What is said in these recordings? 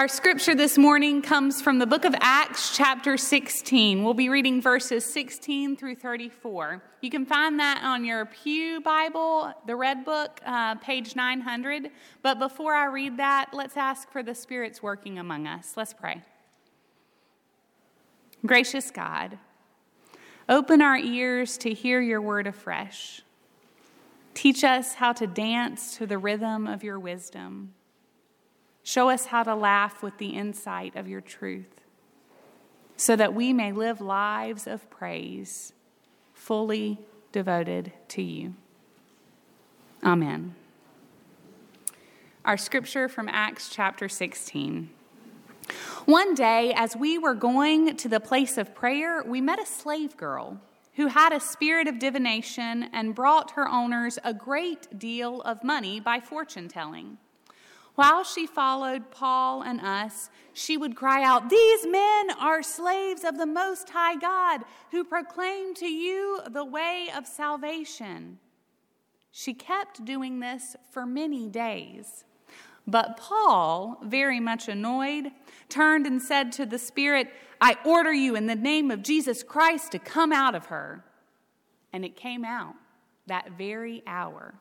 Our scripture this morning comes from the book of Acts, chapter 16. We'll be reading verses 16 through 34. You can find that on your Pew Bible, the Red Book, uh, page 900. But before I read that, let's ask for the Spirit's working among us. Let's pray. Gracious God, open our ears to hear your word afresh. Teach us how to dance to the rhythm of your wisdom. Show us how to laugh with the insight of your truth, so that we may live lives of praise, fully devoted to you. Amen. Our scripture from Acts chapter 16. One day, as we were going to the place of prayer, we met a slave girl who had a spirit of divination and brought her owners a great deal of money by fortune telling. While she followed Paul and us, she would cry out, These men are slaves of the Most High God who proclaim to you the way of salvation. She kept doing this for many days. But Paul, very much annoyed, turned and said to the Spirit, I order you in the name of Jesus Christ to come out of her. And it came out that very hour.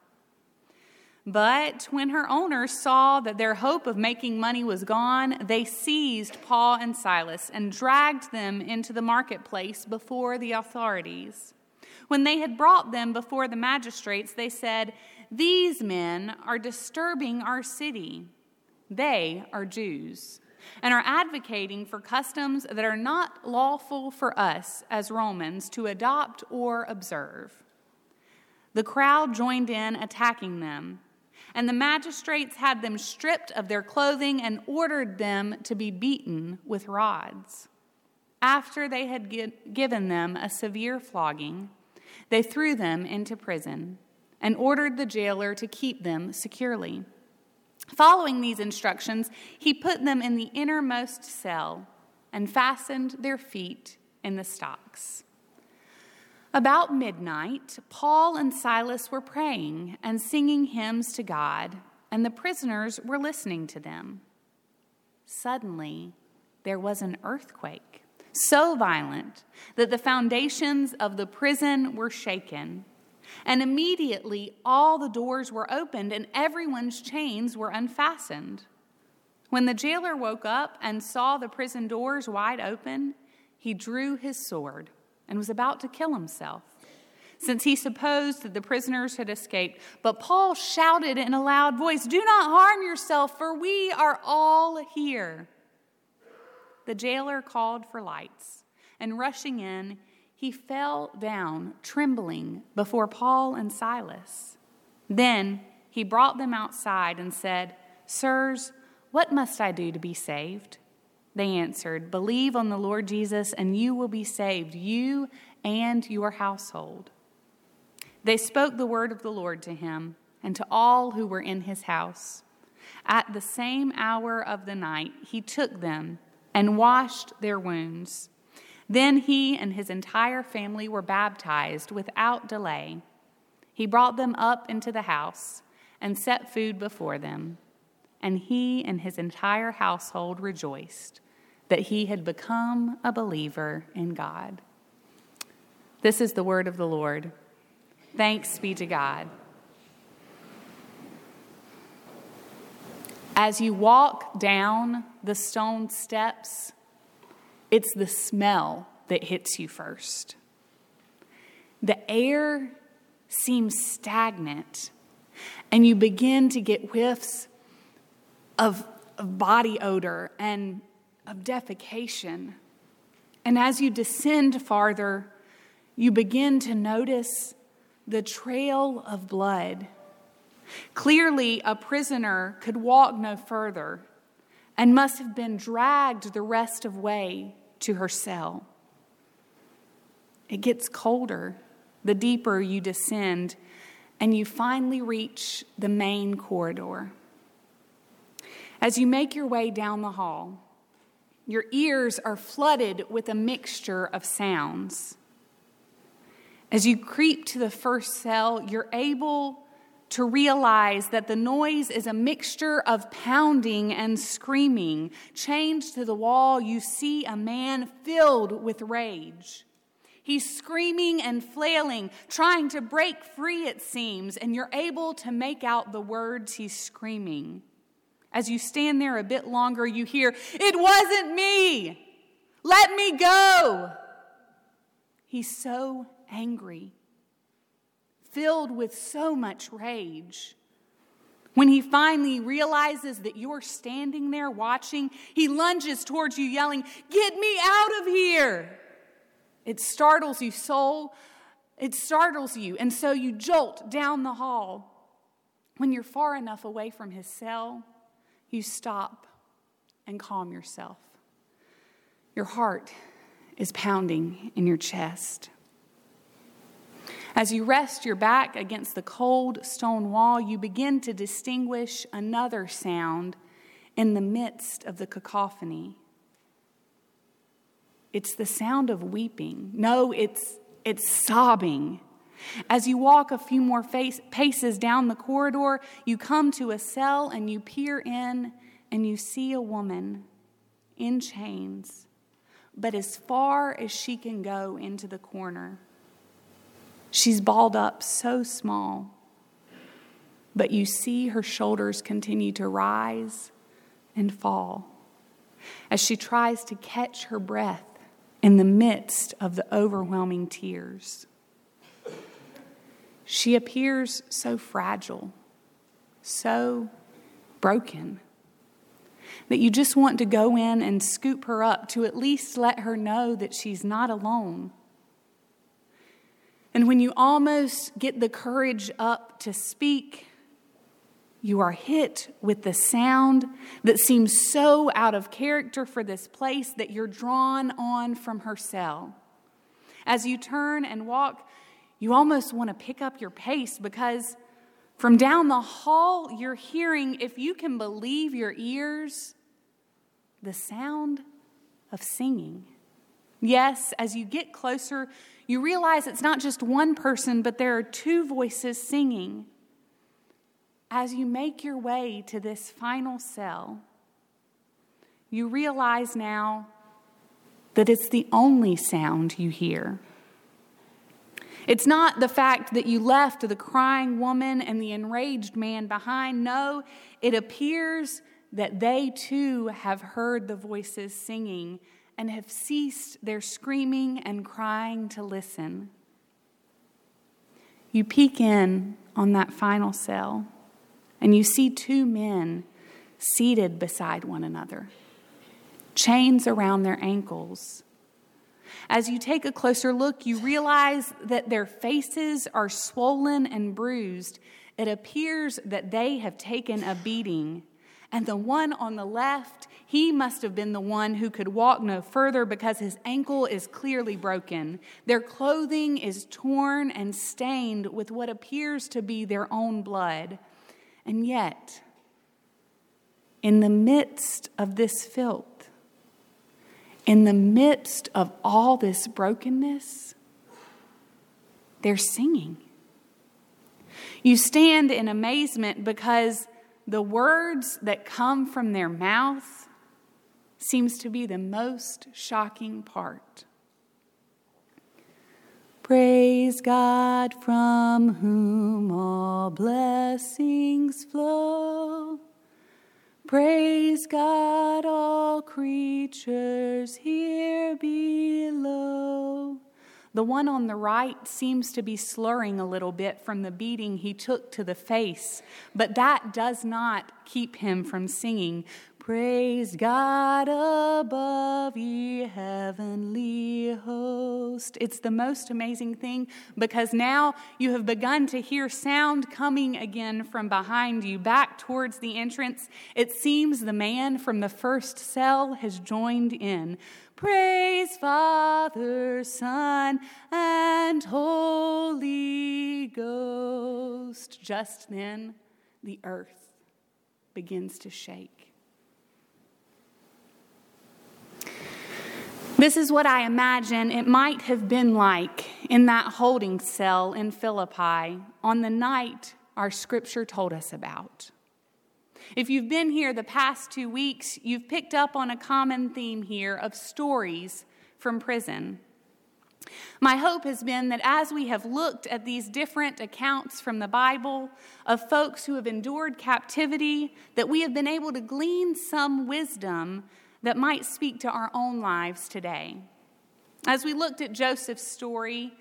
But when her owners saw that their hope of making money was gone, they seized Paul and Silas and dragged them into the marketplace before the authorities. When they had brought them before the magistrates, they said, These men are disturbing our city. They are Jews and are advocating for customs that are not lawful for us as Romans to adopt or observe. The crowd joined in attacking them and the magistrates had them stripped of their clothing and ordered them to be beaten with rods. After they had given them a severe flogging, they threw them into prison and ordered the jailer to keep them securely. Following these instructions, he put them in the innermost cell and fastened their feet in the stocks. About midnight, Paul and Silas were praying and singing hymns to God, and the prisoners were listening to them. Suddenly, there was an earthquake, so violent that the foundations of the prison were shaken. And immediately all the doors were opened and everyone's chains were unfastened. When the jailer woke up and saw the prison doors wide open, he drew his sword and was about to kill himself, since he supposed that the prisoners had escaped. But Paul shouted in a loud voice, Do not harm yourself, for we are all here. The jailer called for lights, and rushing in, he fell down, trembling, before Paul and Silas. Then he brought them outside and said, Sirs, what must I do to be saved? They answered, Believe on the Lord Jesus, and you will be saved, you and your household. They spoke the word of the Lord to him and to all who were in his house. At the same hour of the night, he took them and washed their wounds. Then he and his entire family were baptized without delay. He brought them up into the house and set food before them, and he and his entire household rejoiced that he had become a believer in God. This is the word of the Lord. Thanks be to God. As you walk down the stone steps, it's the smell that hits you first. The air seems stagnant, and you begin to get whiffs of, of body odor and of defecation. And as you descend farther, you begin to notice the trail of blood. Clearly, a prisoner could walk no further and must have been dragged the rest of way to her cell. It gets colder the deeper you descend, and you finally reach the main corridor. As you make your way down the hall, your ears are flooded with a mixture of sounds. As you creep to the first cell, you're able to realize that the noise is a mixture of pounding and screaming. Chained to the wall, you see a man filled with rage. He's screaming and flailing, trying to break free, it seems, and you're able to make out the words he's screaming. As you stand there a bit longer, you hear, It wasn't me! Let me go! He's so angry filled with so much rage. When he finally realizes that you're standing there watching, he lunges towards you, yelling, Get me out of here! It startles you, soul. It startles you. And so you jolt down the hall. When you're far enough away from his cell, you stop and calm yourself. Your heart is pounding in your chest. As you rest your back against the cold stone wall, you begin to distinguish another sound in the midst of the cacophony. It's the sound of weeping. No, it's, it's sobbing. As you walk a few more face, paces down the corridor, you come to a cell and you peer in and you see a woman in chains, but as far as she can go into the corner. She's balled up so small, but you see her shoulders continue to rise and fall as she tries to catch her breath in the midst of the overwhelming tears. She appears so fragile, so broken, that you just want to go in and scoop her up to at least let her know that she's not alone and when you almost get the courage up to speak, you are hit with the sound that seems so out of character for this place that you're drawn on from her cell. As you turn and walk, you almost want to pick up your pace because from down the hall, you're hearing, if you can believe your ears, the sound of singing. Yes, as you get closer, you realize it's not just one person, but there are two voices singing. As you make your way to this final cell, you realize now that it's the only sound you hear. It's not the fact that you left the crying woman and the enraged man behind. No, it appears that they too have heard the voices singing and have ceased their screaming and crying to listen. You peek in on that final cell and you see two men seated beside one another, chains around their ankles. As you take a closer look, you realize that their faces are swollen and bruised. It appears that they have taken a beating and the one on the left, he must have been the one who could walk no further because his ankle is clearly broken. Their clothing is torn and stained with what appears to be their own blood. And yet, in the midst of this filth, in the midst of all this brokenness, they're singing. You stand in amazement because the words that come from their mouth seems to be the most shocking part. Praise God from whom all blessings flow. Praise God, all creatures here below. The one on the right seems to be slurring a little bit from the beating he took to the face, but that does not keep him from singing. Praise God above, ye heavenly host. It's the most amazing thing because now you have begun to hear sound coming again from behind you, back towards the entrance. It seems the man from the first cell has joined in. Praise Father, Son, and Holy Ghost. Just then, the earth begins to shake. This is what I imagine it might have been like in that holding cell in Philippi on the night our scripture told us about. If you've been here the past two weeks, you've picked up on a common theme here of stories from prison. My hope has been that as we have looked at these different accounts from the Bible of folks who have endured captivity, that we have been able to glean some wisdom that might speak to our own lives today. As we looked at Joseph's story,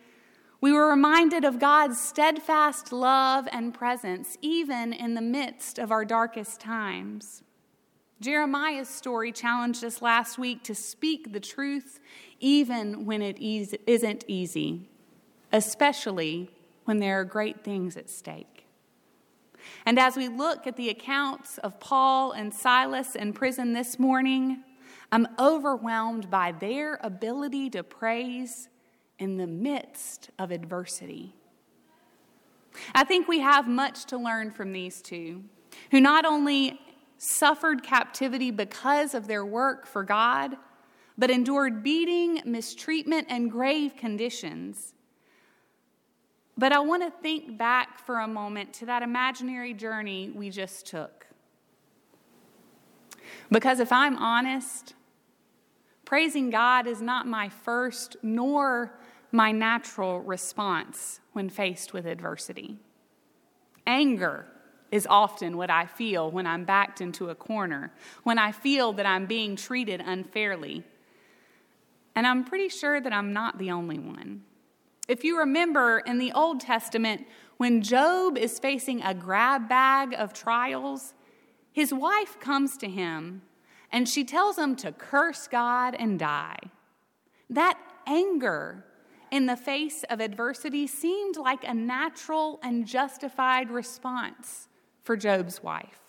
we were reminded of God's steadfast love and presence, even in the midst of our darkest times. Jeremiah's story challenged us last week to speak the truth even when it isn't easy, especially when there are great things at stake. And as we look at the accounts of Paul and Silas in prison this morning, I'm overwhelmed by their ability to praise in the midst of adversity. I think we have much to learn from these two, who not only suffered captivity because of their work for God, but endured beating, mistreatment, and grave conditions. But I want to think back for a moment to that imaginary journey we just took. Because if I'm honest, praising God is not my first nor my natural response when faced with adversity. Anger is often what I feel when I'm backed into a corner, when I feel that I'm being treated unfairly. And I'm pretty sure that I'm not the only one. If you remember in the Old Testament, when Job is facing a grab bag of trials, his wife comes to him and she tells him to curse God and die. That anger in the face of adversity seemed like a natural and justified response for Job's wife.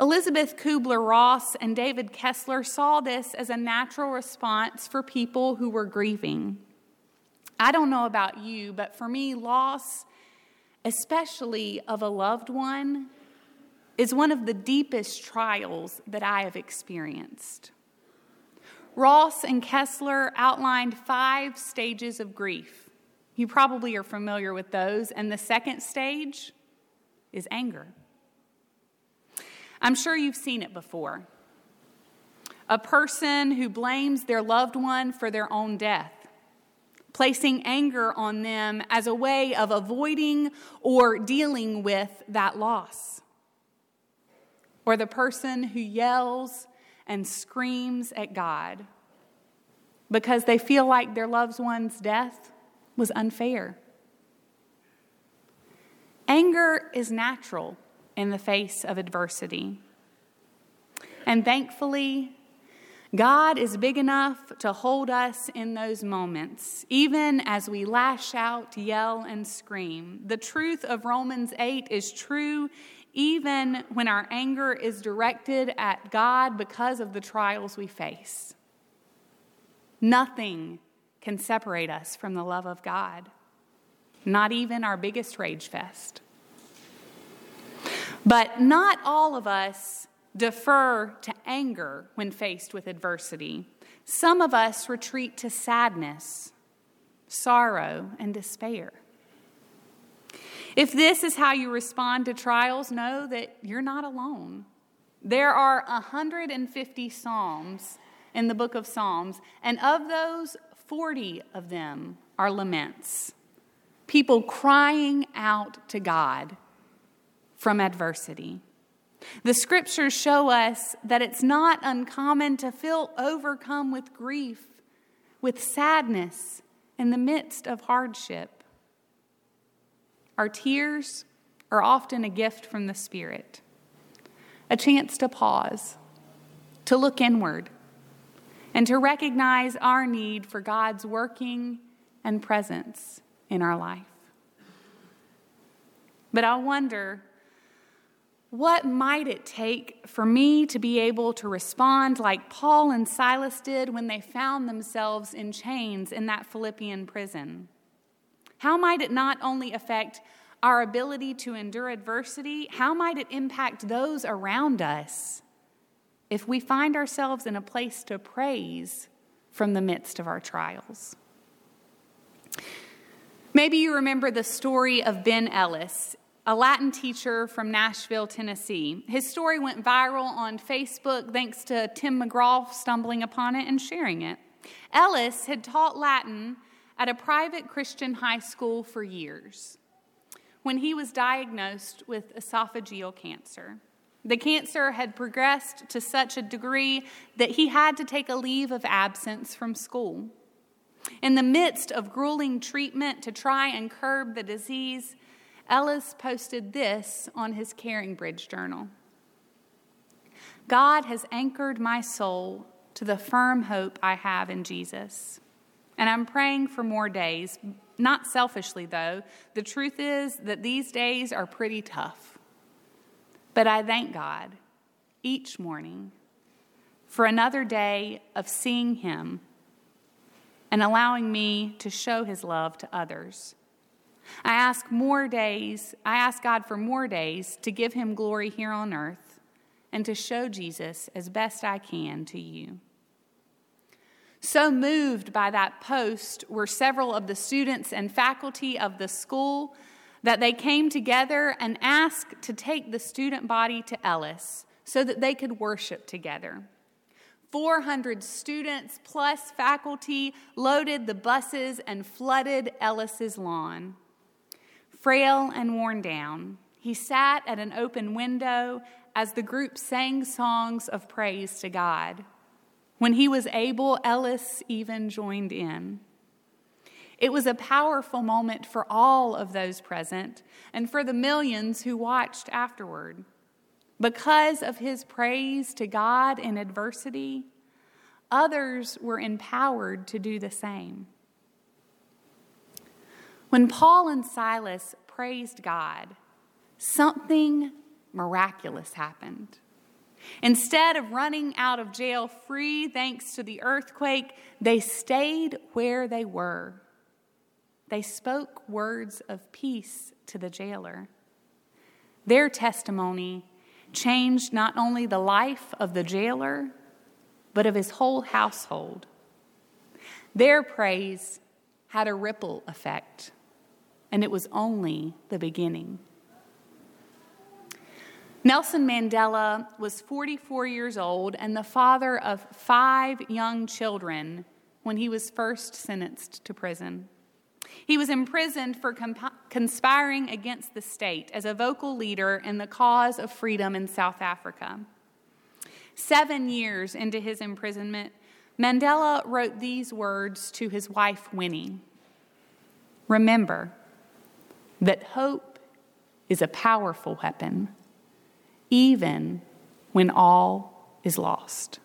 Elizabeth Kubler Ross and David Kessler saw this as a natural response for people who were grieving. I don't know about you, but for me, loss, especially of a loved one, is one of the deepest trials that I have experienced. Ross and Kessler outlined five stages of grief. You probably are familiar with those. And the second stage is anger. I'm sure you've seen it before. A person who blames their loved one for their own death, placing anger on them as a way of avoiding or dealing with that loss. Or the person who yells and screams at God because they feel like their loved one's death was unfair. Anger is natural in the face of adversity. And thankfully, God is big enough to hold us in those moments, even as we lash out, yell, and scream. The truth of Romans 8 is true even when our anger is directed at God because of the trials we face. Nothing can separate us from the love of God not even our biggest rage fest. But not all of us defer to anger when faced with adversity. Some of us retreat to sadness, sorrow, and despair. If this is how you respond to trials, know that you're not alone. There are 150 Psalms in the book of Psalms, and of those, 40 of them are laments people crying out to God from adversity. The scriptures show us that it's not uncommon to feel overcome with grief, with sadness in the midst of hardship. Our tears are often a gift from the Spirit, a chance to pause, to look inward, and to recognize our need for God's working and presence in our life. But I wonder what might it take for me to be able to respond like Paul and Silas did when they found themselves in chains in that Philippian prison? How might it not only affect our ability to endure adversity, how might it impact those around us if we find ourselves in a place to praise from the midst of our trials? Maybe you remember the story of Ben Ellis, a Latin teacher from Nashville, Tennessee. His story went viral on Facebook thanks to Tim McGraw stumbling upon it and sharing it. Ellis had taught Latin at a private Christian high school for years when he was diagnosed with esophageal cancer. The cancer had progressed to such a degree that he had to take a leave of absence from school. In the midst of grueling treatment to try and curb the disease, Ellis posted this on his CaringBridge journal God has anchored my soul to the firm hope I have in Jesus. And I'm praying for more days, not selfishly though. The truth is that these days are pretty tough. But I thank God each morning for another day of seeing Him and allowing me to show his love to others. I ask more days, I ask God for more days to give him glory here on earth and to show Jesus as best I can to you. So moved by that post were several of the students and faculty of the school that they came together and asked to take the student body to Ellis so that they could worship together. 400 students plus faculty loaded the buses and flooded Ellis's lawn. Frail and worn down, he sat at an open window as the group sang songs of praise to God. When he was able, Ellis even joined in. It was a powerful moment for all of those present and for the millions who watched afterward. Because of his praise to God in adversity, others were empowered to do the same. When Paul and Silas praised God, something miraculous happened. Instead of running out of jail free thanks to the earthquake, they stayed where they were. They spoke words of peace to the jailer. Their testimony changed not only the life of the jailer, but of his whole household. Their praise had a ripple effect, and it was only the beginning. Nelson Mandela was 44 years old and the father of five young children when he was first sentenced to prison. He was imprisoned for comp- conspiring against the state as a vocal leader in the cause of freedom in South Africa. Seven years into his imprisonment, Mandela wrote these words to his wife, Winnie Remember that hope is a powerful weapon, even when all is lost.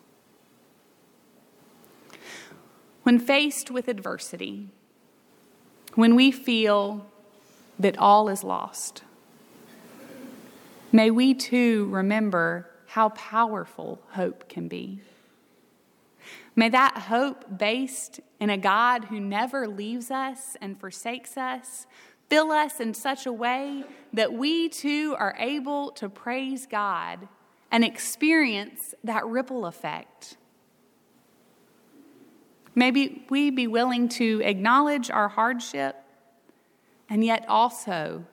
When faced with adversity, when we feel that all is lost, may we too remember how powerful hope can be. May that hope, based in a God who never leaves us and forsakes us, fill us in such a way that we too are able to praise God and experience that ripple effect. Maybe we be willing to acknowledge our hardship and yet also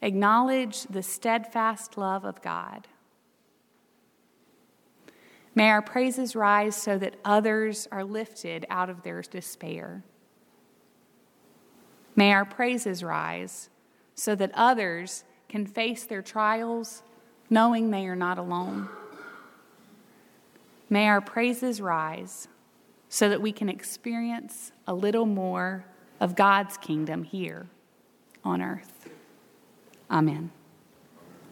acknowledge the steadfast love of God. May our praises rise so that others are lifted out of their despair. May our praises rise so that others can face their trials knowing they are not alone. May our praises rise so that we can experience a little more of God's kingdom here on earth. Amen.